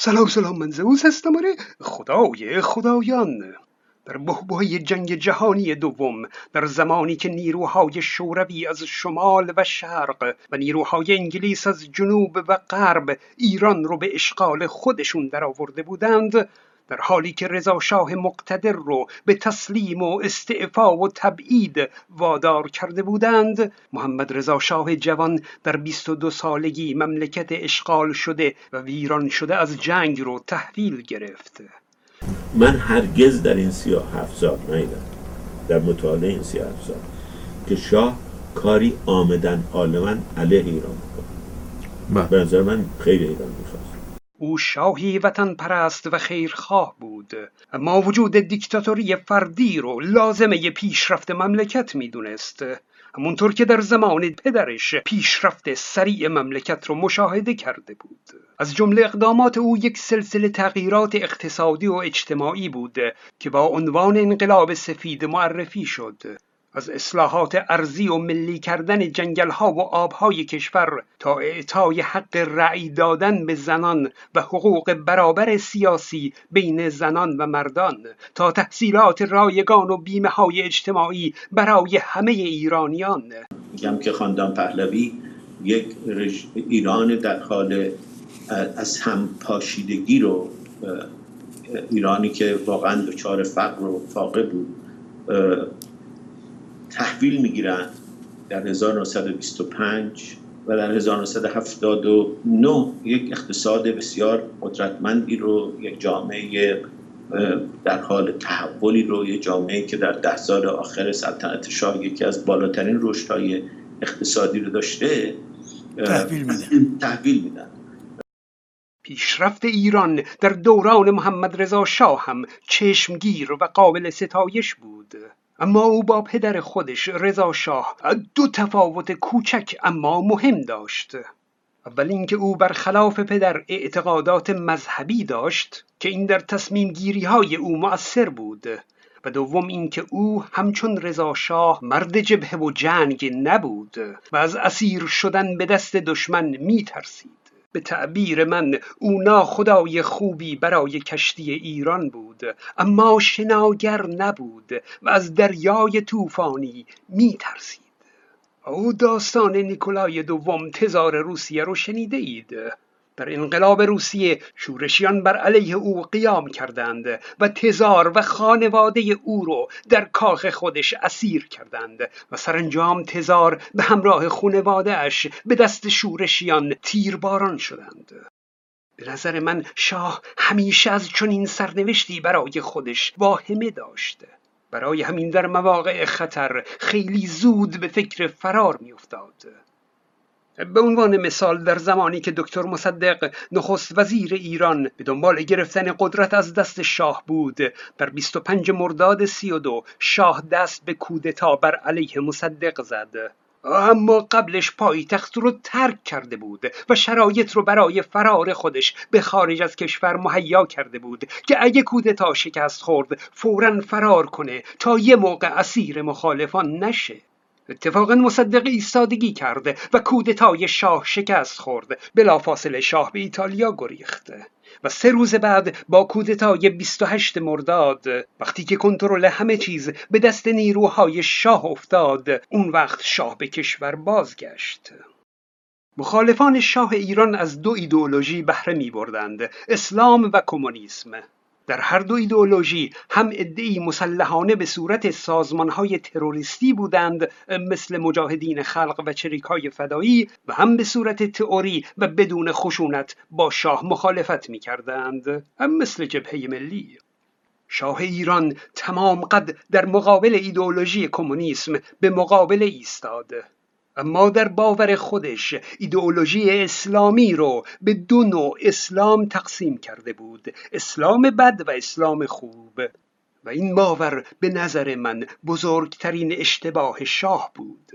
سلام سلام من زئوس هستم آره. خدای خدایان. در بحبوهای جنگ جهانی دوم در زمانی که نیروهای شوروی از شمال و شرق و نیروهای انگلیس از جنوب و غرب ایران رو به اشغال خودشون درآورده بودند در حالی که رضا شاه مقتدر رو به تسلیم و استعفا و تبعید وادار کرده بودند محمد رضا شاه جوان در 22 سالگی مملکت اشغال شده و ویران شده از جنگ رو تحویل گرفت. من هرگز در این سی هفت سال نیدم در مطالعه این سی هفت سال که شاه کاری آمدن آلمن علیه ایران بکنه. به نظر من خیلی ایران می‌خواست. او شاهی وطن پرست و خیرخواه بود. اما وجود دیکتاتوری فردی رو لازمه پیشرفت مملکت می‌دونست. همونطور که در زمان پدرش پیشرفت سریع مملکت رو مشاهده کرده بود. از جمله اقدامات او یک سلسله تغییرات اقتصادی و اجتماعی بود که با عنوان انقلاب سفید معرفی شد. از اصلاحات ارزی و ملی کردن جنگل ها و آبهای کشور تا اعطای حق رأی دادن به زنان و حقوق برابر سیاسی بین زنان و مردان تا تحصیلات رایگان و بیمه های اجتماعی برای همه ایرانیان. میگم که خاندان پهلوی یک ایران در حال از هم پاشیدگی رو ایرانی که واقعا دچار فقر و فاقه بود تحویل می‌گیرند در 1925 و در 1979 یک اقتصاد بسیار قدرتمندی رو یک جامعه در حال تحولی رو یک جامعه که در ده سال آخر سلطنت شاه یکی از بالاترین رشدهای اقتصادی رو داشته تحویل میدن تحویل میدن. پیشرفت ایران در دوران محمد رضا شاه هم چشمگیر و قابل ستایش بود. اما او با پدر خودش رضا شاه دو تفاوت کوچک اما مهم داشت. اول اینکه او برخلاف پدر اعتقادات مذهبی داشت که این در تصمیم گیری های او مؤثر بود. و دوم اینکه او همچون رضا شاه مرد جبهه و جنگ نبود و از اسیر شدن به دست دشمن می ترسید به تعبیر من او ناخدای خوبی برای کشتی ایران بود اما شناگر نبود و از دریای طوفانی می ترسید او داستان نیکولای دوم تزار روسیه رو شنیده اید در انقلاب روسیه شورشیان بر علیه او قیام کردند و تزار و خانواده او رو در کاخ خودش اسیر کردند و سرانجام تزار به همراه خانواده اش به دست شورشیان تیرباران شدند. به نظر من شاه همیشه از چنین سرنوشتی برای خودش واهمه داشته برای همین در مواقع خطر خیلی زود به فکر فرار میافتاد. به عنوان مثال در زمانی که دکتر مصدق نخست وزیر ایران به دنبال گرفتن قدرت از دست شاه بود در 25 مرداد 32 شاه دست به کودتا بر علیه مصدق زد. اما قبلش پایتخت رو ترک کرده بود و شرایط رو برای فرار خودش به خارج از کشور مهیا کرده بود که اگه کودتا شکست خورد فورا فرار کنه تا یه موقع اسیر مخالفان نشه. اتفاقا مصدق ایستادگی کرده و کودتای شاه شکست خورد بلافاصله شاه به ایتالیا گریخت و سه روز بعد با کودتای 28 مرداد وقتی که کنترل همه چیز به دست نیروهای شاه افتاد اون وقت شاه به کشور بازگشت. مخالفان شاه ایران از دو ایدئولوژی بهره می بردند اسلام و کمونیسم. در هر دو ایدئولوژی هم ادعی مسلحانه به صورت سازمانهای تروریستی بودند مثل مجاهدین خلق و چریکهای فدایی و هم به صورت تئوری و بدون خشونت با شاه مخالفت می کردند هم مثل جبهه ملی. شاه ایران تمام قد در مقابل ایدئولوژی کمونیسم به مقابل ایستاد. اما در باور خودش ایدئولوژی اسلامی رو به دو نوع اسلام تقسیم کرده بود اسلام بد و اسلام خوب. و این باور به نظر من بزرگترین اشتباه شاه بود.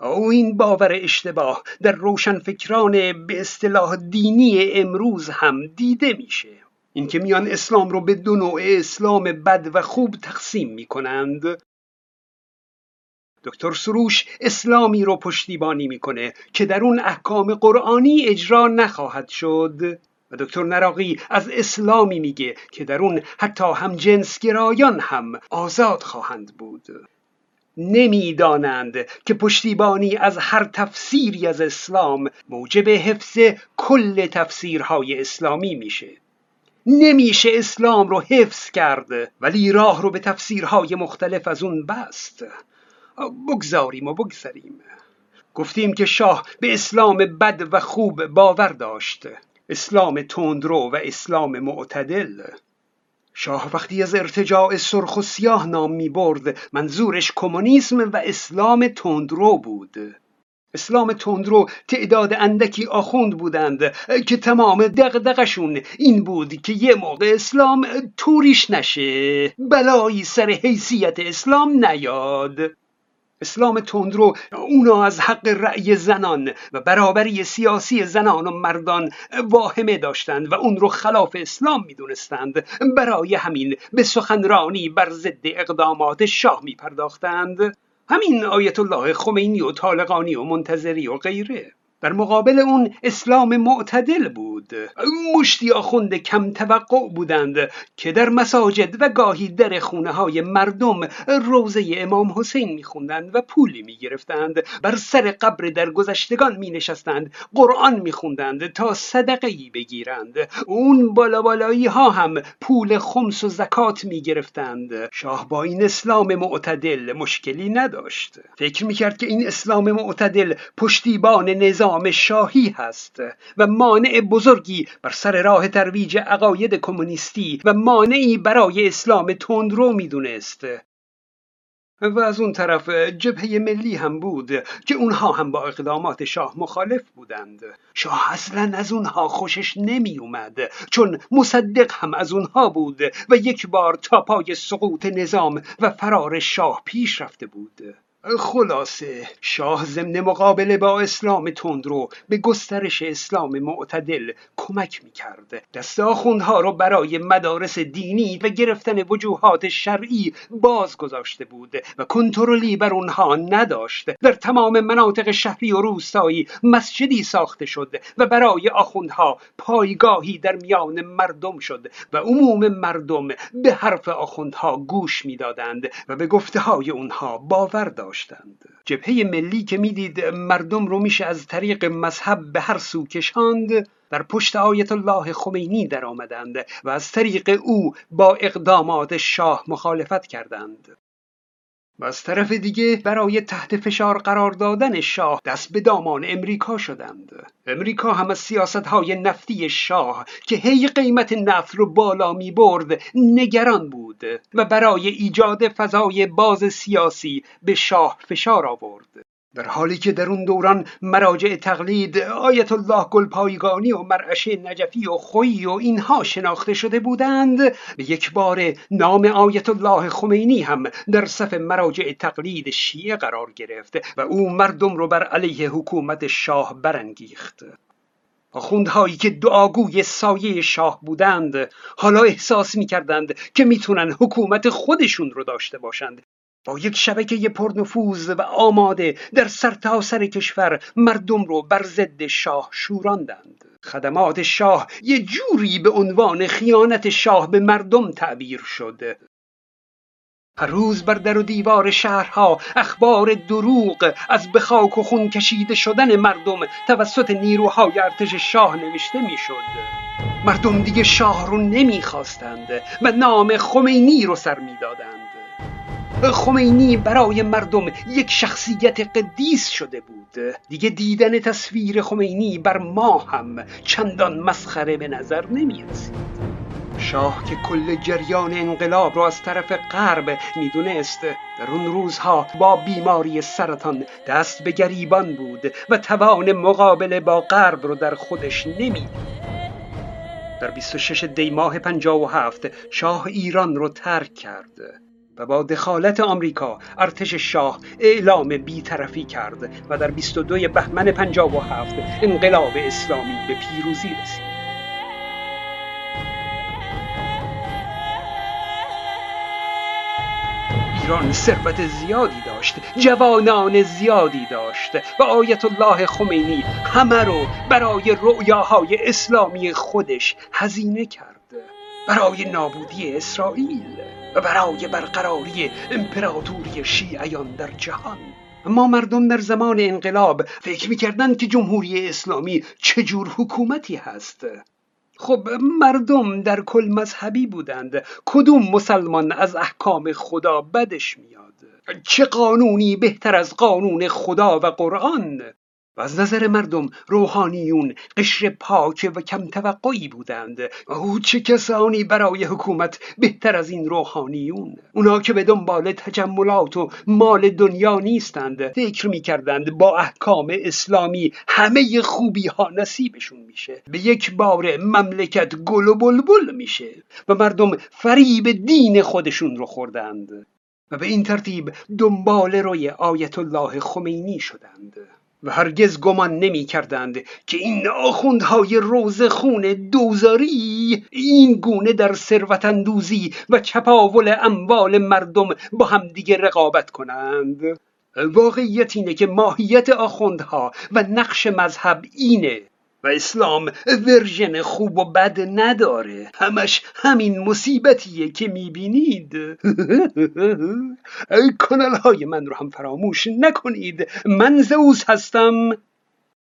او این باور اشتباه در روشنفکران به اصطلاح دینی امروز هم دیده میشه. اینکه میان اسلام رو به دو نوع اسلام بد و خوب تقسیم می‌کنند دکتر سروش اسلامی رو پشتیبانی می‌کنه که در اون احکام قرآنی اجرا نخواهد شد. و دکتر نراقی از اسلامی میگه که در اون حتی هم جنسگرایان هم آزاد خواهند بود. نمی‌دانند که پشتیبانی از هر تفسیری از اسلام موجب حفظ کل تفسیرهای اسلامی میشه. نمیشه اسلام رو حفظ کرد ولی راه رو به تفسیرهای مختلف از اون بست. بگذاریم و بگذاریم گفتیم که شاه به اسلام بد و خوب باور داشت. اسلام تندرو و اسلام معتدل. شاه وقتی از ارتجاع سرخ و سیاه نام می برد منظورش کمونیسم و اسلام تندرو بود. اسلام تندرو تعداد اندکی آخوند بودند که تمام دغدغشون این بود که یه موقع اسلام توریش نشه بلایی سر حیثیت اسلام نیاد. اسلام تندرو اونا از حق رأی زنان و برابری سیاسی زنان و مردان واهمه داشتند و اون رو خلاف اسلام می‌دونستند. برای همین به سخنرانی بر ضد اقدامات شاه می پرداختند همین آیت الله خمینی و طالقانی و منتظری و غیره. در مقابل اون اسلام معتدل بود. مشتی آخوند کم توقع بودند که در مساجد و گاهی در خونه های مردم روزه امام حسین میخوندند و پولی می‌گرفتند. بر سر قبر در گذشتگان می نشستند قرآن میخوندند تا صدقه بگیرند. اون بالا بالایی ها هم پول خمس و زکات می‌گرفتند. شاه با این اسلام معتدل مشکلی نداشت. فکر می‌کرد که این اسلام معتدل پشتیبان نظام نظام شاهی هست و مانع بزرگی بر سر راه ترویج عقاید کمونیستی و مانعی برای اسلام تندرو می‌دونست. و از اون طرف جبهه ملی هم بود که اونها هم با اقدامات شاه مخالف بودند. شاه اصلا از اونها خوشش نمی اومد چون مصدق هم از اونها بود و یک بار تا پای سقوط نظام و فرار شاه پیش رفته بود. خلاصه شاه ضمن مقابله با اسلام تندرو به گسترش اسلام معتدل کمک می‌کرد. دست آخوندها را برای مدارس دینی و گرفتن وجوهات شرعی باز گذاشته بود و کنترلی بر اونها نداشت. در تمام مناطق شهری و روستایی مسجدی ساخته شد و برای آخوندها پایگاهی در میان مردم شد و عموم مردم به حرف آخوندها گوش می‌دادند و به گفته های اونها باور داشت. داشتند. جبهه ملی که می‌دید مردم رو میشه از طریق مذهب به هر سو کشاند در پشت آیت الله خمینی در آمدند و از طریق او با اقدامات شاه مخالفت کردند. و از طرف دیگه برای تحت فشار قرار دادن شاه دست به دامان امریکا شدند. امریکا هم از سیاست های نفتی شاه که هی قیمت نفت رو بالا می برد نگران بود و برای ایجاد فضای باز سیاسی به شاه فشار آورد. در حالی که در اون دوران مراجع تقلید آیت الله گلپایگانی و مرعشه نجفی و خویی و اینها شناخته شده بودند به یک بار نام آیت الله خمینی هم در صف مراجع تقلید شیعه قرار گرفت و او مردم رو بر علیه حکومت شاه برانگیخت. آخوندهایی که دعاگوی سایه شاه بودند حالا احساس می کردند که می‌تونن حکومت خودشون رو داشته باشند. با یک شبکه پرنفوذ و آماده در سرتاسر سر کشور مردم رو بر ضد شاه شوراندند. خدمات شاه یه جوری به عنوان خیانت شاه به مردم تعبیر شد. هر روز بر در و دیوار شهرها اخبار دروغ از به خاک و خون کشیده شدن مردم توسط نیروهای ارتش شاه نوشته می‌شد. مردم دیگه شاه رو نمی‌خواستند و نام خمینی رو سر می‌دادند. خمینی برای مردم یک شخصیت قدیس شده بود. دیگه دیدن تصویر خمینی بر ما هم چندان مسخره به نظر نمی رسید شاه که کل جریان انقلاب را از طرف غرب می‌دونست در اون روزها با بیماری سرطان دست به گریبان بود و توان مقابله با غرب رو در خودش نمی در 26 دی ماه 57 شاه ایران رو ترک کرد. و با دخالت آمریکا ارتش شاه اعلام بیطرفی کرد و در 22 بهمن 57 انقلاب اسلامی به پیروزی رسید. ایران ثروت زیادی داشت جوانان زیادی داشت و آیت الله خمینی همه رو برای رؤیاهای اسلامی خودش هزینه کرد. برای نابودی اسرائیل. و برای برقراری امپراتوری شیعیان در جهان. اما مردم در زمان انقلاب فکر می‌کردند که جمهوری اسلامی چجور حکومتی هست. خب مردم در کل مذهبی بودند. کدوم مسلمان از احکام خدا بدش میاد؟ چه قانونی بهتر از قانون خدا و قرآن؟ و از نظر مردم روحانیون قشر پاک و کم توقعی بودند او چه کسانی برای حکومت بهتر از این روحانیون. اونا که به دنبال تجملات و مال دنیا نیستند فکر می‌کردند با احکام اسلامی همه خوبی ها نصیبشون میشه. به یک بار مملکت گل و بلبل میشه و مردم فریب دین خودشون رو خوردند. و به این ترتیب دنبال روی آیت الله خمینی شدند. و هرگز گمان نمی کردند که این آخوندهای روز خون دوزاری این گونه در ثروت اندوزی و چپاول اموال مردم با همدیگه رقابت کنند. واقعیت اینه که ماهیت آخوندها و نقش مذهب اینه و اسلام ورژن خوب و بد نداره. همش همین مصیبتیه که می‌بینید. کانال های من رو هم فراموش نکنید. من زوز هستم.